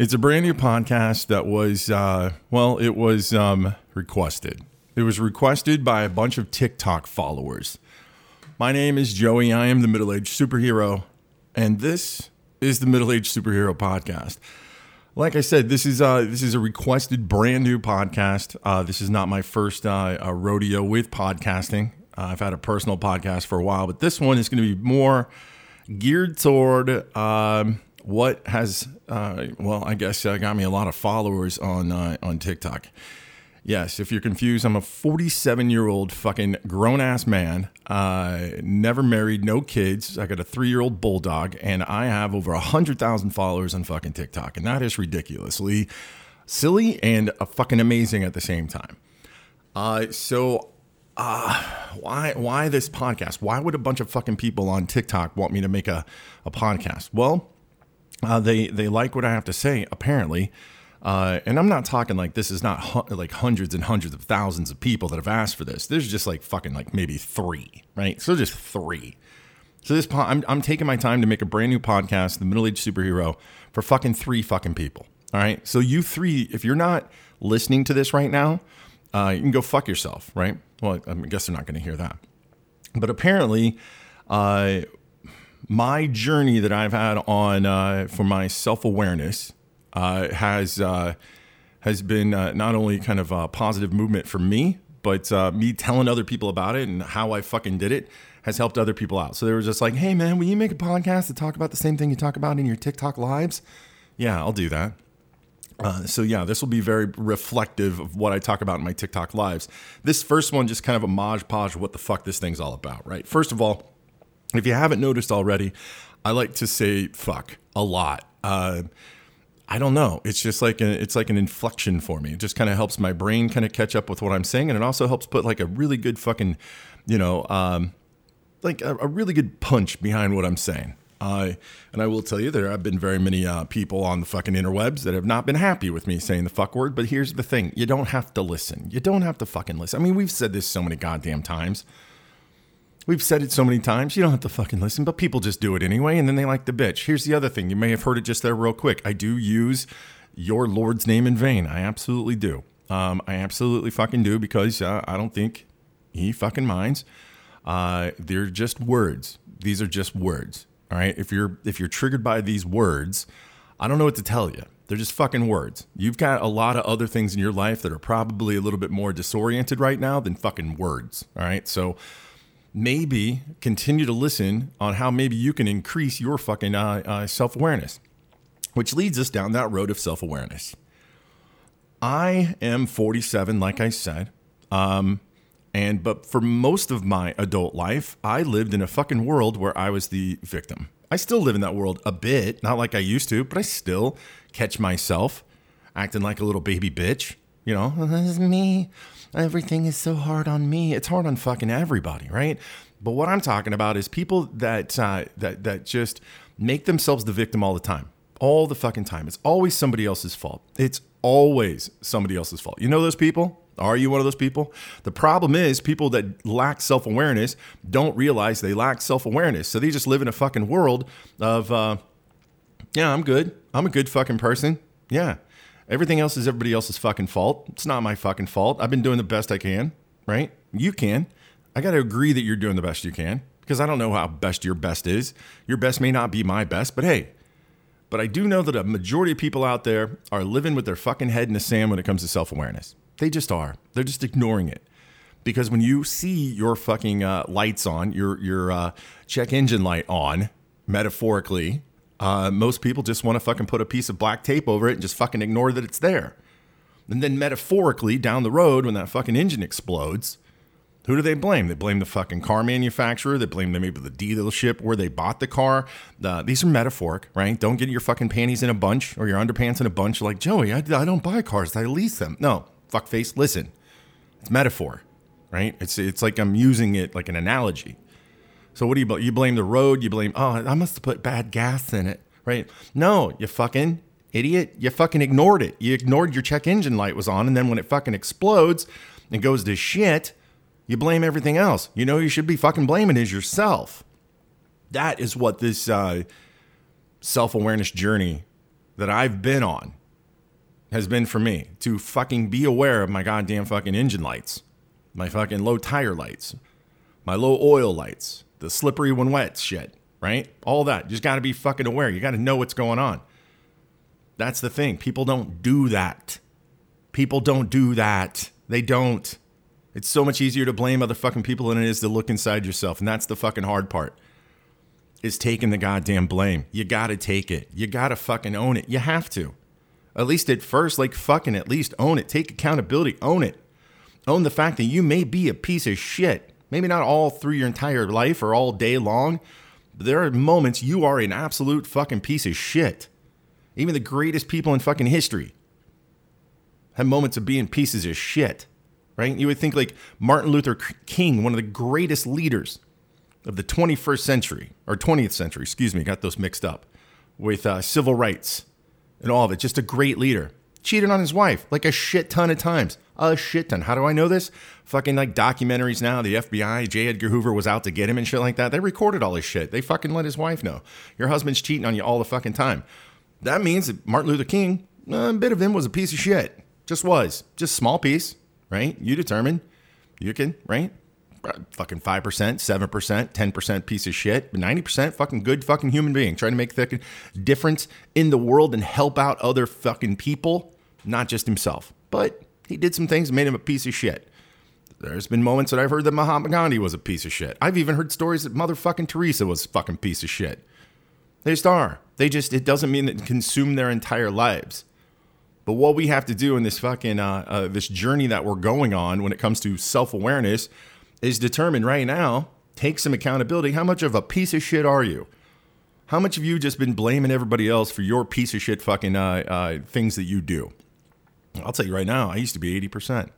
It's a brand new podcast that was, uh, well, it was um, requested. It was requested by a bunch of TikTok followers. My name is Joey. I am the middle aged superhero, and this is the middle aged superhero podcast. Like I said, this is uh, this is a requested brand new podcast. Uh, this is not my first uh, rodeo with podcasting. Uh, I've had a personal podcast for a while, but this one is going to be more geared toward. Um, what has uh, well, I guess uh, got me a lot of followers on uh, on TikTok. Yes, if you're confused, I'm a 47 year old fucking grown ass man. Uh, never married, no kids. I got a three year old bulldog, and I have over a hundred thousand followers on fucking TikTok, and that is ridiculously silly and uh, fucking amazing at the same time. Uh, so uh, why why this podcast? Why would a bunch of fucking people on TikTok want me to make a, a podcast? Well, uh, they they like what I have to say apparently, uh, and I'm not talking like this is not hu- like hundreds and hundreds of thousands of people that have asked for this. There's just like fucking like maybe three, right? So just three. So this po- I'm I'm taking my time to make a brand new podcast, The Middle Aged Superhero, for fucking three fucking people. All right. So you three, if you're not listening to this right now, uh, you can go fuck yourself, right? Well, I guess they're not going to hear that. But apparently, uh, my journey that I've had on uh, for my self awareness uh, has uh, has been uh, not only kind of a positive movement for me, but uh, me telling other people about it and how I fucking did it has helped other people out. So they were just like, "Hey man, will you make a podcast to talk about the same thing you talk about in your TikTok lives?" Yeah, I'll do that. Uh, so yeah, this will be very reflective of what I talk about in my TikTok lives. This first one just kind of a modge podge what the fuck this thing's all about, right? First of all, if you haven't noticed already, I like to say fuck a lot. Uh, I don't know. It's just like a, it's like an inflection for me. It just kind of helps my brain kind of catch up with what I'm saying, and it also helps put like a really good fucking, you know, um, like a, a, really good punch behind what I'm saying. Uh, and I will tell you, there have been very many uh, people on the fucking interwebs that have not been happy with me saying the fuck word. But here's the thing: you don't have to listen. You don't have to fucking listen. I mean, we've said this so many goddamn times. We've said it so many times, you don't have to fucking listen, but people just do it anyway, and then they like the bitch. Here's the other thing. You may have heard it just there real quick. I do use your Lord's name in vain. I absolutely do. Um, I absolutely fucking do because uh, I don't think he fucking minds. Uh, they're just words. These are just words. All right. If you're if you're triggered by these words, I don't know what to tell you. They're just fucking words. You've got a lot of other things in your life that are probably a little bit more disoriented right now than fucking words. All right. So maybe continue to listen on how maybe you can increase your fucking uh, uh, self awareness, which leads us down that road of self awareness. I am 47, like I said. Um, and but for most of my adult life, I lived in a fucking world where I was the victim. I still live in that world a bit, not like I used to, but I still catch myself acting like a little baby bitch. You know, this is me. Everything is so hard on me. It's hard on fucking everybody, right? But what I'm talking about is people that uh, that that just make themselves the victim all the time, all the fucking time. It's always somebody else's fault. It's always somebody else's fault. You know those people? Are you one of those people? The problem is people that lack self awareness don't realize they lack self awareness, so they just live in a fucking world of, uh, yeah, I'm good. I'm a good fucking person. Yeah, Everything else is everybody else's fucking fault. It's not my fucking fault. I've been doing the best I can, right? You can. I got to agree that you're doing the best you can because I don't know how best your best is. Your best may not be my best, but hey, but I do know that a majority of people out there are living with their fucking head in the sand when it comes to self awareness. They just are. They're just ignoring it. Because when you see your fucking uh, lights on, your your uh, check engine light on, metaphorically, uh, most people just want to fucking put a piece of black tape over it and just fucking ignore that it's there. And then metaphorically, down the road, when that fucking engine explodes, who do they blame? They blame the fucking car manufacturer. They blame the, maybe the dealership where they bought the car. Uh, these are metaphoric, right? Don't get your fucking panties in a bunch or your underpants in a bunch. Like Joey, I, I don't buy cars. I lease them. No, fuckface. Listen, it's metaphor, right? It's it's like I'm using it like an analogy. So what do you blame? you blame the road? You blame oh I must have put bad gas in it, right? No, you fucking idiot. You fucking ignored it. You ignored your check engine light was on, and then when it fucking explodes and goes to shit, you blame everything else. You know you should be fucking blaming is yourself. That is what this uh, self awareness journey that I've been on has been for me to fucking be aware of my goddamn fucking engine lights, my fucking low tire lights, my low oil lights, the slippery when wet shit, right? All that. You just got to be fucking aware. You got to know what's going on. That's the thing. People don't do that. People don't do that. They don't. It's so much easier to blame other fucking people than it is to look inside yourself. And that's the fucking hard part. Is taking the goddamn blame. You gotta take it. You gotta fucking own it. You have to. At least at first, like fucking at least own it. Take accountability. Own it. Own the fact that you may be a piece of shit. Maybe not all through your entire life or all day long, but there are moments you are an absolute fucking piece of shit. Even the greatest people in fucking history have moments of being pieces of shit right? You would think like Martin Luther King, one of the greatest leaders of the 21st century or 20th century, excuse me, got those mixed up with uh, civil rights and all of it. Just a great leader. Cheated on his wife like a shit ton of times. A shit ton. How do I know this? Fucking like documentaries now. The FBI, J. Edgar Hoover was out to get him and shit like that. They recorded all his shit. They fucking let his wife know. Your husband's cheating on you all the fucking time. That means that Martin Luther King, uh, a bit of him was a piece of shit. Just was. Just small piece right? You determine. You can, right? Fucking 5%, 7%, 10% piece of shit, but 90% fucking good fucking human being trying to make the difference in the world and help out other fucking people, not just himself. But he did some things made him a piece of shit. There's been moments that I've heard that Mahatma Gandhi was a piece of shit. I've even heard stories that motherfucking Teresa was a fucking piece of shit. They just are. They just, it doesn't mean that consume their entire lives. But what we have to do in this fucking uh, uh, this journey that we're going on when it comes to self awareness is determined right now. Take some accountability. How much of a piece of shit are you? How much have you just been blaming everybody else for your piece of shit fucking uh, uh things that you do? I'll tell you right now. I used to be eighty percent.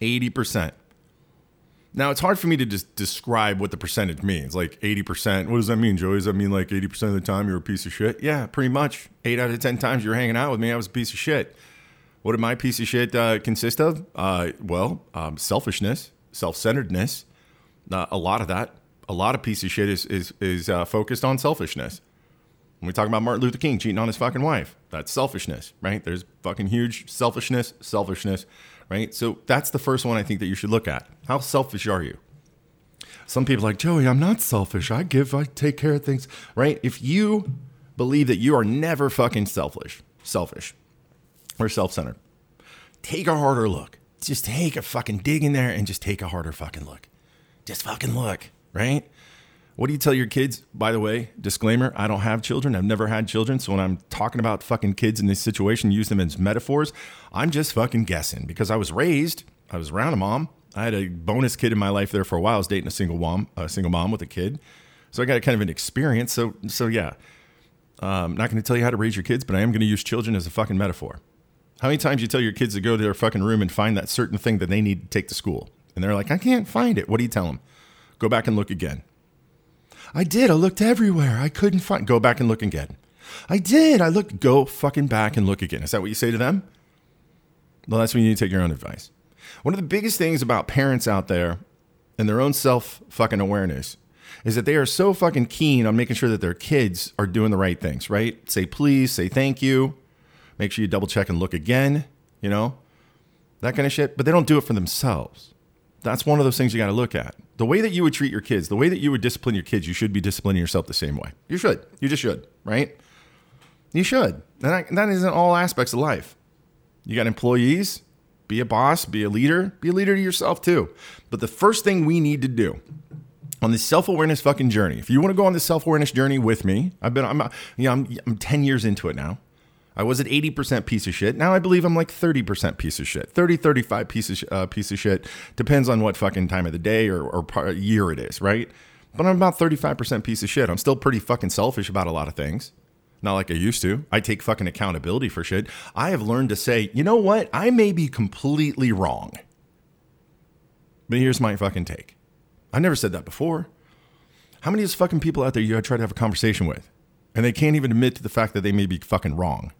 Eighty percent. Now it's hard for me to just describe what the percentage means. Like 80%. What does that mean, Joey? Does that mean like 80% of the time you're a piece of shit? Yeah, pretty much. Eight out of 10 times you're hanging out with me, I was a piece of shit. What did my piece of shit uh, consist of? Uh, well, um, selfishness, self centeredness. Uh, a lot of that. A lot of piece of shit is, is, is uh, focused on selfishness. When we talk about Martin Luther King cheating on his fucking wife, that's selfishness, right? There's fucking huge selfishness, selfishness right? So that's the first one I think that you should look at. How selfish are you? Some people like, Joey, I'm not selfish. I give, I take care of things, right? If you believe that you are never fucking selfish, selfish, or self centered, take a harder look. Just take a fucking dig in there and just take a harder fucking look. Just fucking look, right? What do you tell your kids? By the way, disclaimer I don't have children. I've never had children. So when I'm talking about fucking kids in this situation, use them as metaphors. I'm just fucking guessing because I was raised, I was around a mom. I had a bonus kid in my life there for a while. I was dating a single mom, a single mom with a kid. So I got kind of an experience. So, so yeah, I'm um, not going to tell you how to raise your kids, but I am going to use children as a fucking metaphor. How many times you tell your kids to go to their fucking room and find that certain thing that they need to take to school? And they're like, I can't find it. What do you tell them? Go back and look again. I did. I looked everywhere. I couldn't find. Go back and look again. I did. I looked. Go fucking back and look again. Is that what you say to them? Well, that's when you need to take your own advice. One of the biggest things about parents out there and their own self fucking awareness is that they are so fucking keen on making sure that their kids are doing the right things, right? Say please, say thank you, make sure you double check and look again, you know, that kind of shit. But they don't do it for themselves. That's one of those things you got to look at. The way that you would treat your kids, the way that you would discipline your kids, you should be disciplining yourself the same way. You should. You just should, right? You should. And that, that is in all aspects of life. You got employees, be a boss, be a leader, be a leader to yourself too. But the first thing we need to do on this self-awareness fucking journey, if you want to go on this self-awareness journey with me, I've been, I'm, you know, I'm, I'm 10 years into it now. I was at 80% piece of shit. Now I believe I'm like 30% piece of shit. 30, 35 piece of, uh, piece of shit. Depends on what fucking time of the day or, or year it is, right? But I'm about 35% piece of shit. I'm still pretty fucking selfish about a lot of things. Not like I used to. I take fucking accountability for shit. I have learned to say, you know what? I may be completely wrong. But here's my fucking take. I never said that before. How many of those fucking people out there you try to have a conversation with? And they can't even admit to the fact that they may be fucking wrong.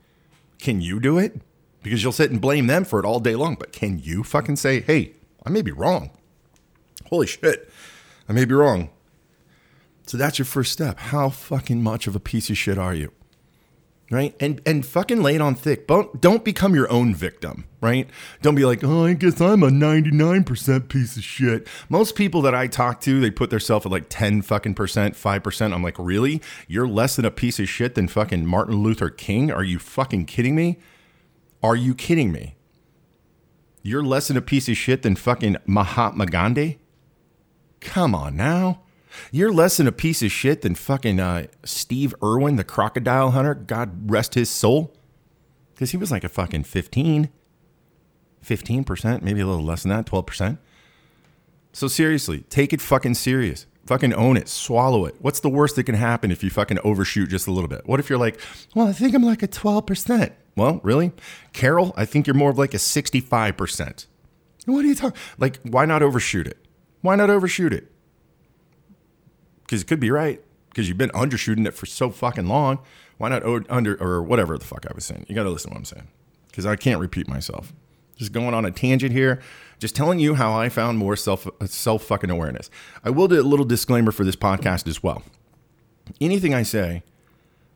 Can you do it? Because you'll sit and blame them for it all day long. But can you fucking say, hey, I may be wrong? Holy shit, I may be wrong. So that's your first step. How fucking much of a piece of shit are you? Right? And and fucking lay it on thick. Don't don't become your own victim, right? Don't be like, oh, I guess I'm a 99% piece of shit. Most people that I talk to, they put themselves at like 10 fucking percent, 5%. I'm like, really? You're less than a piece of shit than fucking Martin Luther King? Are you fucking kidding me? Are you kidding me? You're less than a piece of shit than fucking Mahatma Gandhi? Come on now. You're less than a piece of shit than fucking uh, Steve Irwin, the crocodile hunter. God rest his soul. Because he was like a fucking 15, 15%, maybe a little less than that, 12%. So seriously, take it fucking serious. Fucking own it. Swallow it. What's the worst that can happen if you fucking overshoot just a little bit? What if you're like, well, I think I'm like a 12%. Well, really? Carol, I think you're more of like a 65%. What are you talking? Like, why not overshoot it? Why not overshoot it? Because it could be right because you've been undershooting it for so fucking long. Why not under or whatever the fuck I was saying? You got to listen to what I'm saying because I can't repeat myself. Just going on a tangent here, just telling you how I found more self self fucking awareness. I will do a little disclaimer for this podcast as well. Anything I say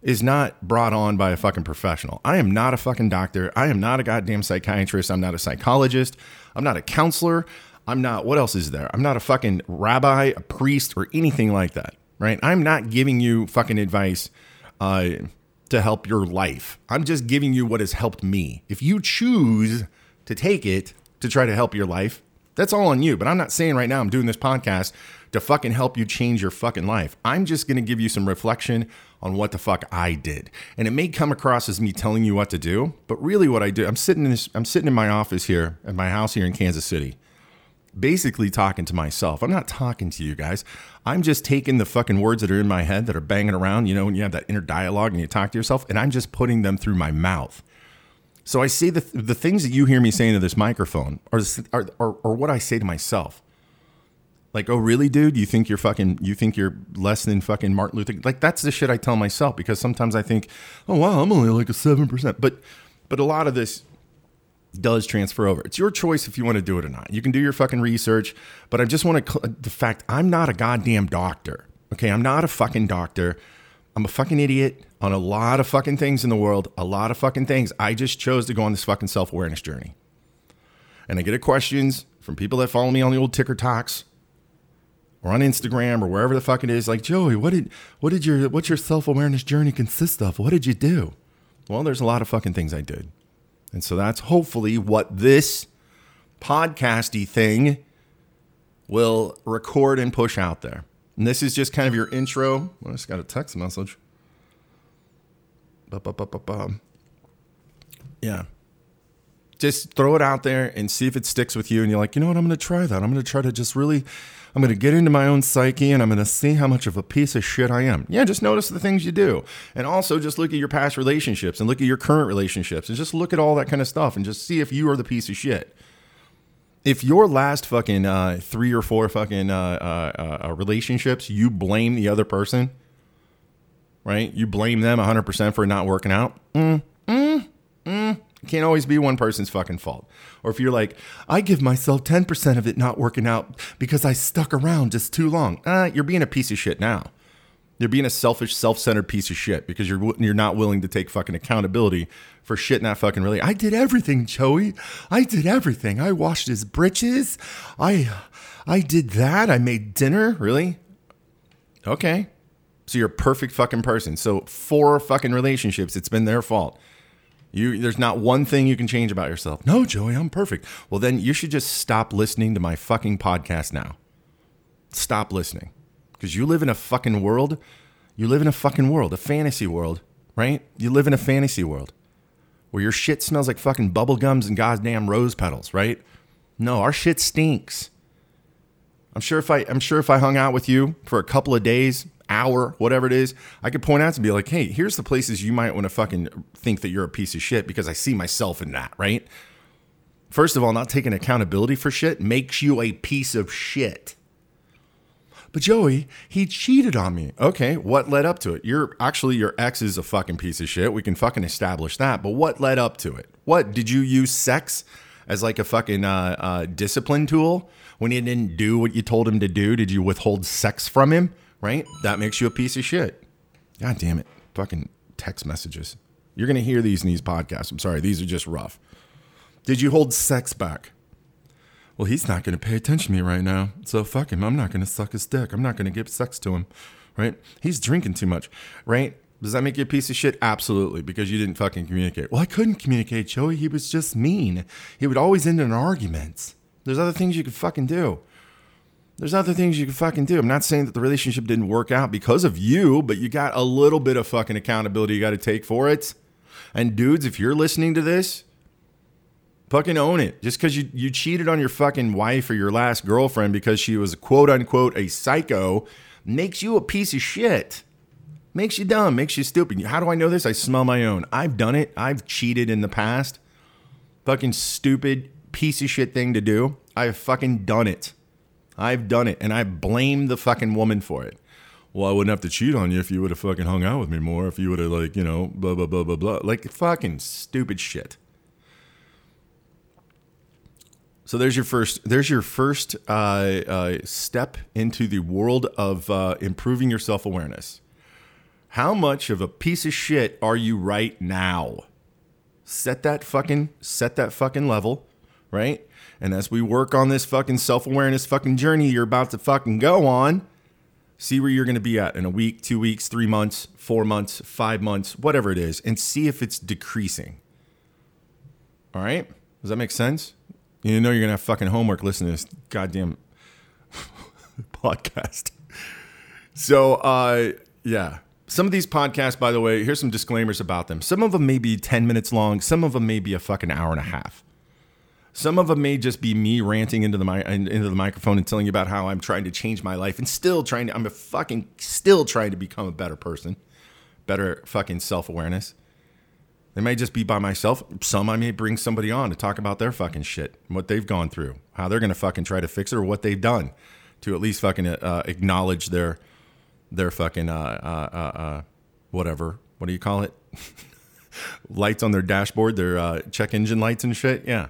is not brought on by a fucking professional. I am not a fucking doctor. I am not a goddamn psychiatrist. I'm not a psychologist. I'm not a counselor. I'm not, what else is there? I'm not a fucking rabbi, a priest, or anything like that, right? I'm not giving you fucking advice uh, to help your life. I'm just giving you what has helped me. If you choose to take it to try to help your life, that's all on you. But I'm not saying right now I'm doing this podcast to fucking help you change your fucking life. I'm just to give you some reflection on what the fuck I did. And it may come across as me telling you what to do, but really what I do, I'm sitting in this, I'm sitting in my office here at my house here in Kansas City basically talking to myself. I'm not talking to you guys. I'm just taking the fucking words that are in my head that are banging around, you know, when you have that inner dialogue and you talk to yourself, and I'm just putting them through my mouth. So I say the, the things that you hear me saying to this microphone are, are, are, are what I say to myself. Like, oh, really, dude? You think you're fucking, you think you're less than fucking Martin Luther? Like, that's the shit I tell myself because sometimes I think, oh, wow, I'm only like a 7%. But, but a lot of this, does transfer over. It's your choice if you want to do it or not. You can do your fucking research, but I just want to the fact I'm not a goddamn doctor. Okay, I'm not a fucking doctor. I'm a fucking idiot on a lot of fucking things in the world, a lot of fucking things. I just chose to go on this fucking self-awareness journey. And I get questions from people that follow me on the old ticker talks or on Instagram or wherever the fuck it is, like, Joey, what did what did your what's your self-awareness journey consist of? What did you do? Well, there's a lot of fucking things I did. And so that's hopefully what this podcasty thing will record and push out there. And this is just kind of your intro. I just got a text message. Yeah. Just throw it out there and see if it sticks with you. And you're like, you know what? I'm going to try that. I'm going to try to just really I'm going to get into my own psyche and I'm going to see how much of a piece of shit I am. Yeah, just notice the things you do. And also just look at your past relationships and look at your current relationships and just look at all that kind of stuff and just see if you are the piece of shit. If your last fucking uh, three or four fucking uh, uh, uh relationships, you blame the other person, right? You blame them 100% for not working out. Mm, mm, can't always be one person's fucking fault. Or if you're like, I give myself 10% of it not working out because I stuck around just too long. Uh, you're being a piece of shit now. You're being a selfish, self-centered piece of shit because you're you're not willing to take fucking accountability for shit not fucking really. I did everything, Joey. I did everything. I washed his britches. I I did that. I made dinner. Really? Okay. So you're a perfect fucking person. So four fucking relationships, it's been their fault. You, there's not one thing you can change about yourself. No, Joey, I'm perfect. Well, then you should just stop listening to my fucking podcast now. Stop listening. Because you live in a fucking world. You live in a fucking world, a fantasy world, right? You live in a fantasy world where your shit smells like fucking bubble gums and goddamn rose petals, right? No, our shit stinks. I'm sure if I I'm sure if I hung out with you for a couple of days, hour, whatever it is, I could point out to be like, hey, here's the places you might want to fucking think that you're a piece of shit because I see myself in that, right? First of all, not taking accountability for shit makes you a piece of shit. But Joey, he cheated on me. Okay, what led up to it? You're actually your ex is a fucking piece of shit. We can fucking establish that. But what led up to it? What did you use sex as like a fucking uh, uh, discipline tool when he didn't do what you told him to do? Did you withhold sex from him? Right? That makes you a piece of shit. God damn it. Fucking text messages. You're going to hear these in these podcasts. I'm sorry, these are just rough. Did you hold sex back? Well, he's not going to pay attention to me right now. So fuck him. I'm not going to suck his dick. I'm not going to give sex to him. Right? He's drinking too much. Right? Does that make you a piece of shit? Absolutely, because you didn't fucking communicate. Well, I couldn't communicate, Joey. He was just mean. He would always end in arguments. There's other things you could fucking do. There's other things you can fucking do. I'm not saying that the relationship didn't work out because of you, but you got a little bit of fucking accountability you got to take for it. And dudes, if you're listening to this, fucking own it. Just because you, you cheated on your fucking wife or your last girlfriend because she was quote unquote a psycho makes you a piece of shit. Makes you dumb, makes you stupid. How do I know this? I smell my own. I've done it. I've cheated in the past. Fucking stupid piece of shit thing to do. I've fucking done it. I've done it. And I blame the fucking woman for it. Well, I wouldn't have to cheat on you if you would have fucking hung out with me more. If you would have, like, you know, blah, blah, blah, blah, blah. Like, fucking stupid shit. So there's your first. There's your first uh, uh, step into the world of uh, improving your self awareness. How much of a piece of shit are you right now? Set that fucking set that fucking level, right? And as we work on this fucking self awareness fucking journey you're about to fucking go on, see where you're going to be at in a week, two weeks, three months, four months, five months, whatever it is, and see if it's decreasing. All right? Does that make sense? You know you're gonna have fucking homework listening to this goddamn podcast. So uh yeah. Some of these podcasts, by the way, here's some disclaimers about them. Some of them may be 10 minutes long, some of them may be a fucking hour and a half. Some of them may just be me ranting into the mi- into the microphone and telling you about how I'm trying to change my life and still trying to I'm a fucking still trying to become a better person. Better fucking self-awareness. They may just be by myself. Some I may bring somebody on to talk about their fucking shit, what they've gone through, how they're gonna fucking try to fix it, or what they've done to at least fucking uh, acknowledge their their fucking uh, uh, uh, uh whatever. What do you call it? lights on their dashboard, their uh, check engine lights and shit. Yeah.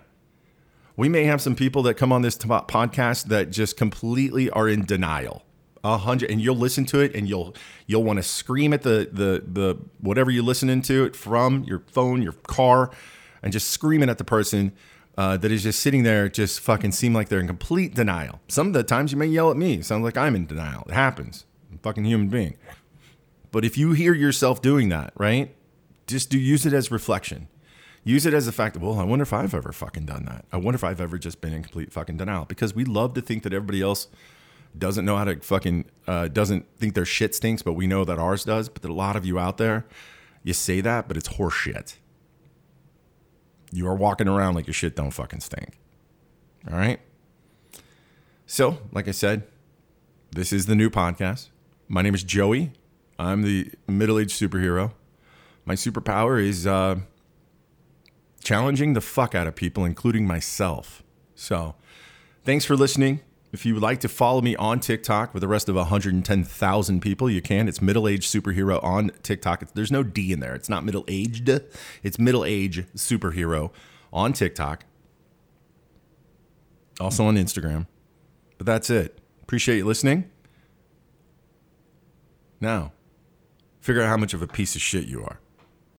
We may have some people that come on this podcast that just completely are in denial. A hundred and you'll listen to it and you'll you'll want to scream at the the the whatever you're listening to it from your phone your car and just screaming at the person uh, that is just sitting there just fucking seem like they're in complete denial. Some of the times you may yell at me sounds like i'm in denial. It happens. I'm fucking human being. But if you hear yourself doing that right just do use it as reflection use it as a fact well i wonder if i've ever fucking done that i wonder if i've ever just been in complete fucking denial because we love to think that everybody else doesn't know how to fucking uh, doesn't think their shit stinks, but we know that ours does. But a lot of you out there, you say that, but it's horseshit. You are walking around like your shit don't fucking stink. All right. So, like I said, this is the new podcast. My name is Joey. I'm the middle-aged superhero. My superpower is uh, challenging the fuck out of people, including myself. So, thanks for listening. If you would like to follow me on TikTok with the rest of 110,000 people, you can. It's middle aged superhero on TikTok. There's no D in there. It's not middle aged, it's middle age superhero on TikTok. Also on Instagram. But that's it. Appreciate you listening. Now, figure out how much of a piece of shit you are.